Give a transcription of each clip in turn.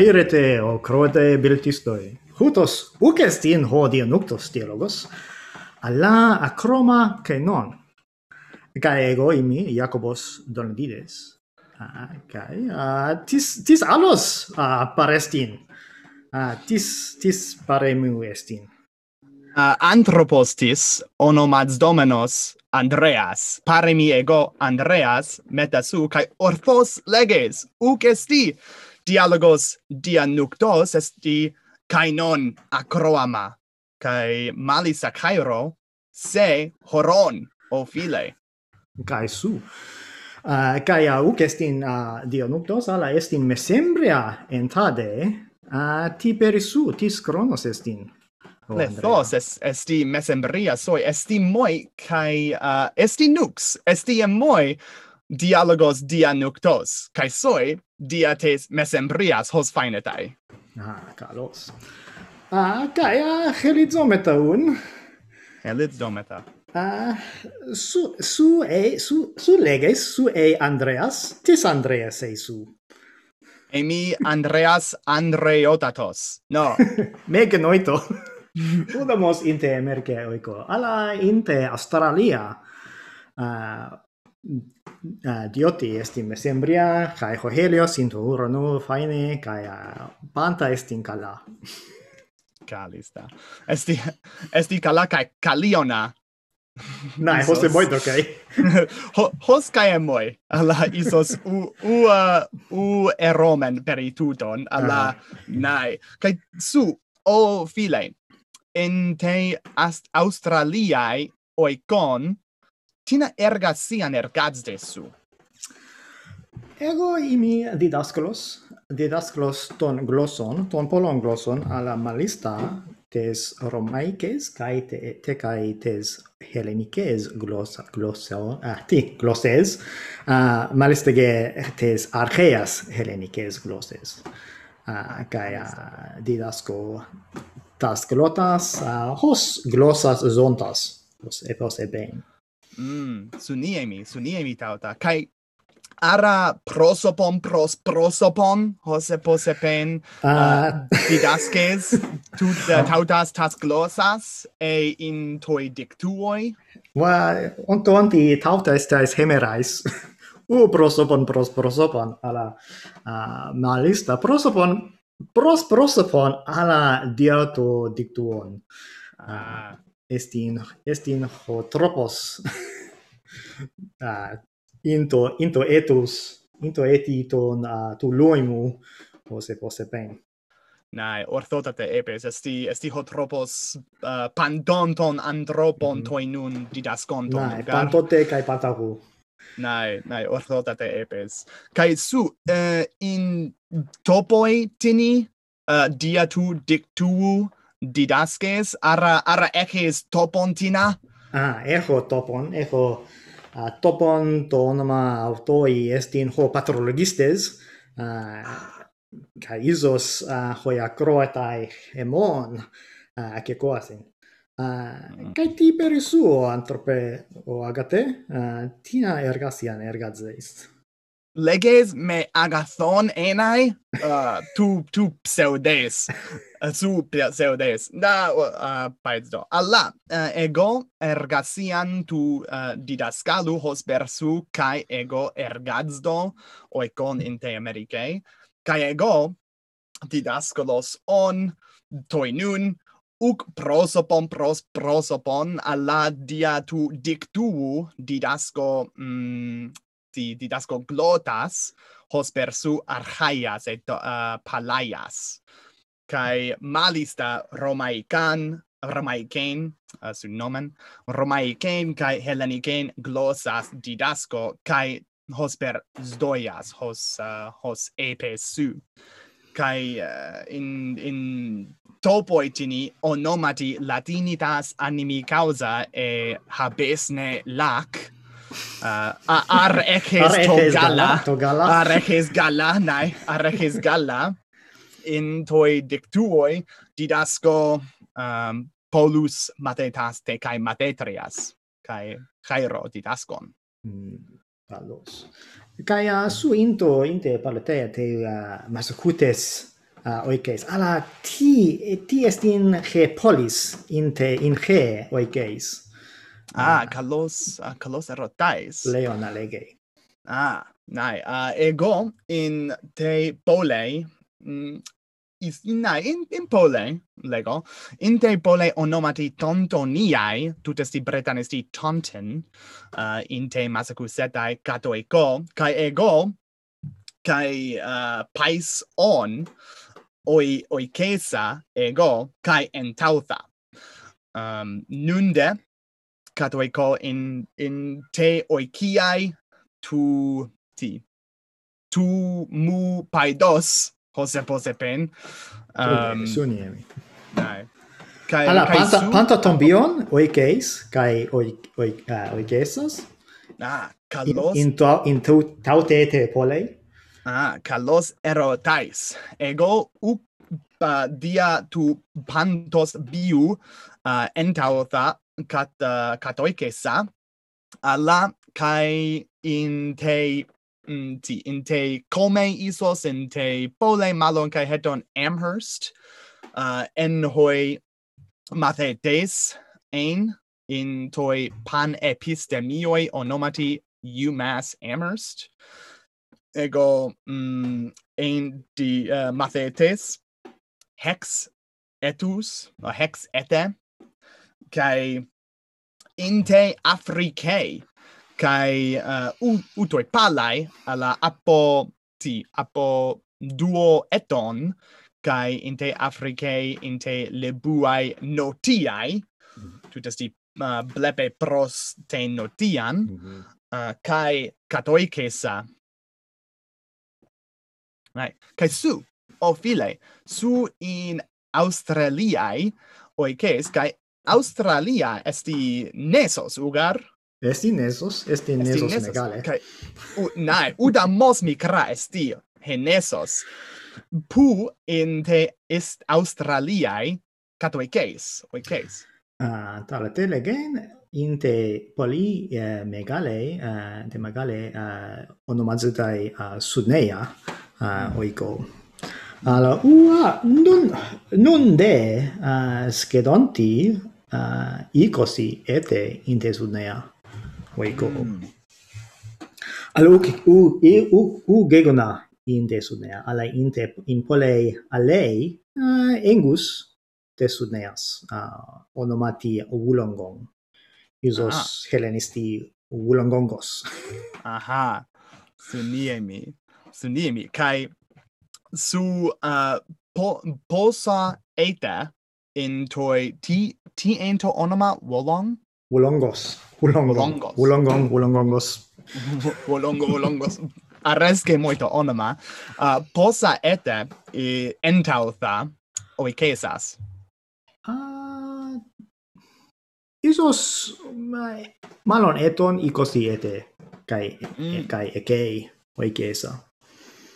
Χαίρετε o κρότε biltistoi. Hutos ucestin εστίν χώδι dialogos, alla acroma che non. νόν. Ego imi Jacobos Donadides. Ah, kaj uh, ah, tis tis alos uh, ah, parestin. Ah, tis tis paremu estin. Uh, ah, anthropostis onomats domenos Andreas paremi ego Andreas metasu kai orthos leges uc esti dialogos dianuktos esti kainon acroama kai malis acairo se horon o phile kai su. Uh, kai auc kestin uh, ah, dianuktos ala estin mesembria entade uh, ti perisu ti scronos estin Ne thos es, esti mesembria soi, esti moi, kai uh, esti nux, esti moi dialogos dia nuctos, kai soi dia tes mesembrias hos finetai. Ah, kalos. Ah, kai ah, helizometa un. Helizometa. Ah, su, su e, su, su leges, su e Andreas, tis Andreas e su. E mi Andreas Andreotatos. No. Meg noito. Udamos inte America oiko. Ala inte Australia. Uh, uh, Dioti est in Mesembria, kai Helios in Urano faine, kai uh, Panta est in Cala. Calista. Esti, esti Cala kai Caliona. Nai, hos e moito, kai. Hos kai e moi, alla isos u, u, uh, u eromen perituton, alla, uh. Ah. nai. Kai su, o filein, in te ast Australiae oikon tina ergasian ergazdesu. Ego imi didaskolos, didaskolos ton glosson, ton polon glosson ala malista tes romaikes, kai te, te kai tes hellenices glossa glosseo ah ti glosses uh, malista ge tes archeas hellenices glosses uh, kai uh, didasco tas glotas uh, hos glossas zontas hos epos eben Mm, suniemi, suniemi tauta. Kai ara prosopon pros prosopon hose posepen uh. Ah. uh, didaskes tut uh, tautas tas glosas e in toi dictuoi. Va onto anti tauta estas hemerais. U prosopon pros prosopon ala uh, malista. Prosopon pros prosopon ala diato dictuon. Uh, estin estin hotropos uh, into into etus into etiton uh, ah, tu loimu hose posse pen nai orthotate epes, esti, esti hotropos uh, pandonton andropon mm -hmm. toi nun didasconton. nai gar... pantote cae patagu. nai nae, orthotate epes. kai su, uh, in topoi tini, uh, dia tu dictuu, didaskes ara ara ekes topontina ah echo topon echo uh, topon to onoma autoi estin ho patrologistes uh, ah, kai isos uh, hoia croatai emon uh, ke koasin uh, kai mm. ti per suo antrope o agate? Uh, tina ergasian ergazes leges me agathon enai uh, tu tu pseudes. Uh, su pseudes. Da uh, paiz do. Alla uh, ego ergasian tu uh, didaskalu hos bersu kai ego ergazdo oikon in te americae kai ego didaskalos on toinun uc prosopon pros prosopon alla dia tu dictu didasco mm, didasco glotas hos per su archaias et uh, palaias. Kai malista romaican romaicen uh, su nomen romaicen kai helleniken glosas didasco kai hos per zdoias hos uh, hos epe su. Kai uh, in in topoitini onomati latinitas animi causa e habesne lac Ah, uh, Arrekes Togala, Togala, to Gala, nai, ar eches Gala, in toi dictuoi didasco um, polus matetas te cae matetrias, cae chairo didascon. Mm, palos. Cae uh, su into, inte paletea te uh, masocutes uh, oikeis. Ala ti, ti est in ge polis, inte in ge oikeis. Ah, Carlos, uh, Carlos Arrotais. Ah, Leon Alegre. Ah, nai. Uh, ego in te pole, mm, is, nai, in, in pole, lego, in te pole onomati tontoniai, tutesti bretanesti tonten, uh, in te masacusetai catoeco, kai ego, kai uh, pais on, oi, oi kesa ego, cae entautha. Um, nunde, katoiko in in te oikiai tu ti tu mu paidos hose pose pen. Um suniemi dai. Kai ala kai panta su... panta tombion oikeis kai oi oi uh, oikesos ah kalos in, in to in to tautete polei. Ah kalos erotais. Ego u uh, dia tu pantos biu uh, entautha kat uh, eh, katoikesa alla kai in te mm, ti in te come isos in te pole malon kai heton amherst uh, en hoi mathetes ein in toi pan epistemioi onomati UMass Amherst. Ego mm, ein di eh, uh, mathetes hex etus or hex ete kai inte africae kai uh, utoi palai alla apo ti apo duo eton kai inte africae inte lebuai notiai. Mm-hmm. Tutas di uh, blepe pros te notian. Mm -hmm. uh, kai catoicesa. Right. Kai su o file su in australiae oices kai Australia esti nesos ugar. Esti nesos, esti nesos, esti nesos megale Kai u nai, uda mos mi kra esti henesos. Pu in te est Australiae case, oiceis. Ah, uh, te legen in te poli eh, megale, uh, eh, te megale uh, eh, onomazutai uh, eh, Sudnea uh, oiko Alla ua nun nun de uh, skedonti Ah, uh, ikosi ete intesudnea weiko mm. alo u u u, u gegona intesudnea ala inte in polei alei uh, eh, engus tesudneas uh, ah, onomati ovulongon Isos ah. hellenisti ovulongongos aha. Suniemi suniemi kai su uh, po, posa eta in toi ti ti ento onoma wolong? Wolongos. Wolongos. Wolongong wolongongos. Wolongo wolongos. Arreske moito onoma. Uh, posa ete i entautha oi kesas uh, isos malon eton ikosi ete kai mm. kai ekei oi kesa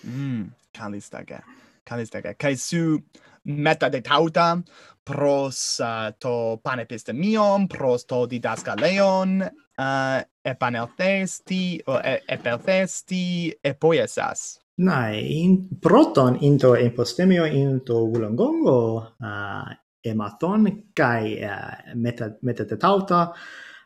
mm kalistaka kalistaka kai su metadetauta pros uh, to panepistemion, pros to didaskaleon, uh, epanelthesti, o, e, epelthesti, epoiesas. nai in, proton into epistemio into ulongongo, uh, emathon, kai uh, meta, metadetauta,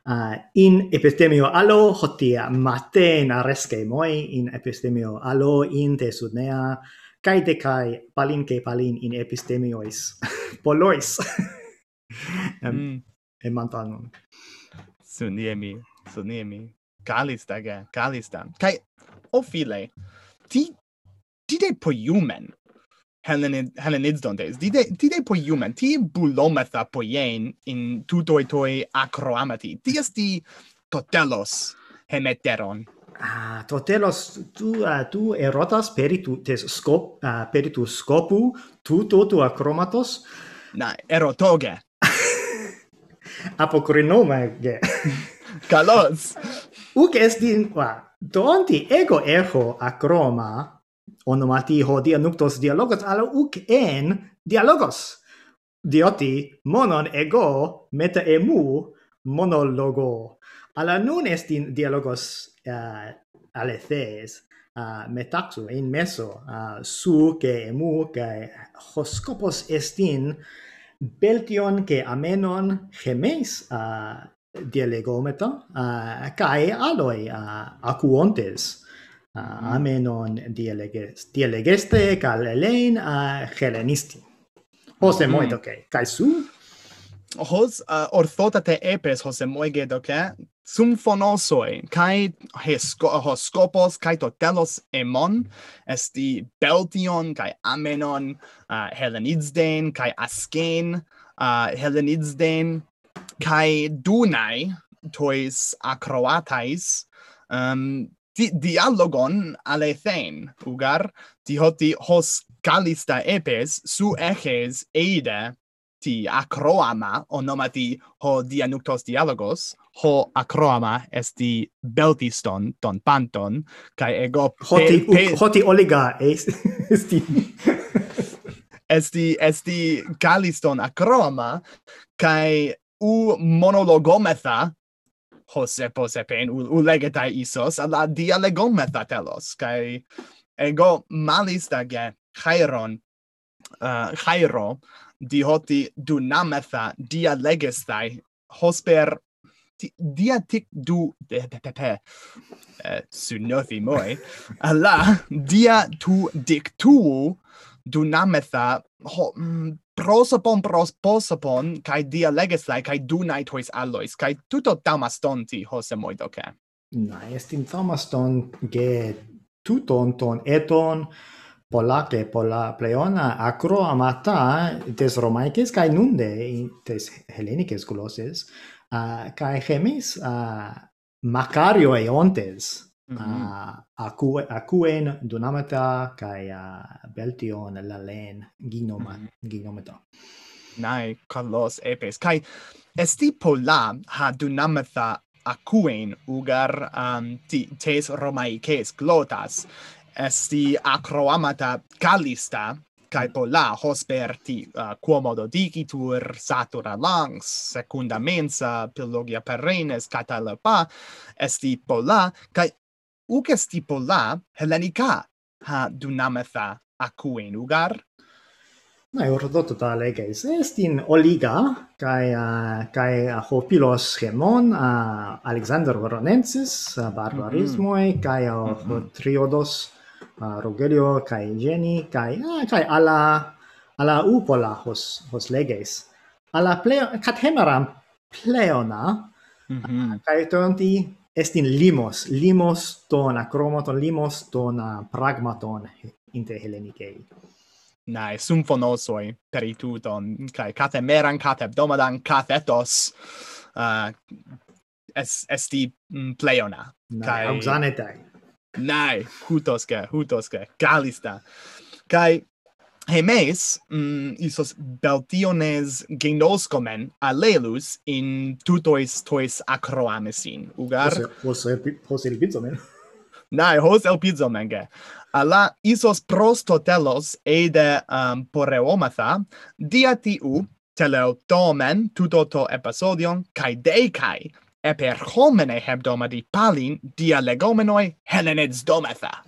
uh, in epistemio allo hotia maten aresche moi in epistemio allo in te sudnea kai de kai palin ke palin in epistemiois polois em mm. em mantanon. Suniemi suniemi kalista ga kalista. Kai ofile ti ti de poiumen Helen Helen dontes di de di de human? ti bulomatha poien in tutoi toi acroamati. Ti esti totelos hemeteron ah, to telos tu uh, tu erotas peri tu tes scop uh, peri tu scopu tu to tu acromatos? Na erotoge. Apokrinoma ge. Kalos. Uk estin qua. Donti ego echo acroma onomati hodia nuptos dialogos ala uk en dialogos. Dioti monon ego meta emu monologo alla nun est in dialogos eh, uh, alethes uh, eh, metaxu in meso uh, su che emu che hoscopos est in beltion che amenon gemes uh, dialegometa uh, kai aloi uh, acuontes uh, mm. amenon dialeges dialegeste cal elein uh, helenisti hos mm. Mm-hmm. moito kai su hos uh, orthota te epes hos moige doke symphonosoi kai hoscopos kai totelos emon esti beltion kai amenon uh, helenidsden kai asken uh, helenidsden kai dunai tois acroatais um, di dialogon alethen ugar di hoti hos calista epes su eches eide ti acroama onomati ho dianuctos dialogos ho acroama esti beltiston ton panton kai ego hoti pe, hoti oliga esti esti esti galiston acroama kai u monologometha hose sepen u, u legeta isos alla dialegometha telos kai ego malis dage chairon uh, chairo dihoti dunametha dialegestai hosper dia tic du de, de, de, de, uh, moi alla dia tu dictu dunametha ho, mm, prosopon prosopon kai dialegestai kai dunai tois allois kai tuto tamastonti hosemoi doke. Na, estin tamaston ge tuton ton eton polake pola pleona acro amata tes romaikes kai nunde tes hellenices glosses a kai hemis a Macario Eontes mm -hmm. uh, acuen dunamata kai uh, Beltion Lalen ginoma mm -hmm. ginomata nai kalos Epes kai esti pola ha dunamata acuen ugar um, ti, tes romaices glotas esti acroamata calista kai pola hosperti uh, quomodo digitur satura langs secunda mensa pilogia perennes catalpa esti pola kai uc esti pola hellenica ha dunametha acuen ugar na ordoto ta leges estin oliga kai uh, kai uh, hopilos hemon uh, alexander voronensis uh, barbarismoi mhm. mm mhm. -hmm. kai uh, mm -hmm. triodos uh, Rogelio kai Jenny kai ah, kai ala ala upola hos hos leges ala pleo kathemeram pleona mm -hmm. uh, kai tonti estin limos limos ton acromaton limos ton pragmaton inter hellenikei Nae, symphonosoi fonosoi per ituton, cae catemeran, catebdomadan, kathetos uh, ah, es, esti mm, pleona. Kai... auxanetai. Nai, hutoske hutoske kalista. Kai hemes mm, isos beltiones genoscomen alelus in tutois tois acroamesin. Ugar? Hos, hos, elpizomen. Nai, hos elpizomen, ge. Alla isos prostotelos eide um, poreomatha, dia tiu teleutomen tutoto episodion, kai decai, eper per hebdomadi palin dia legomenoi helenids dometha.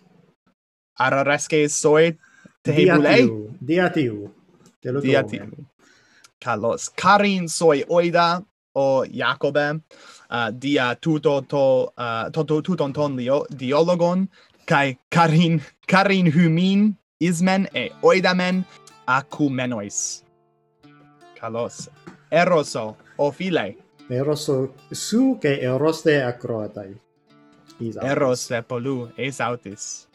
Araresces soi tehebule? Dia tiu. Dia tiu. Kalos karin soi oida o Jacobe, uh, dia tuto to, uh, to, to, tuton ton lio, dialogon, kai karin, karin humin ismen e oidamen acumenois. Kalos eroso o phile eros su que eros te acroatai. Eros lepolu, es autis.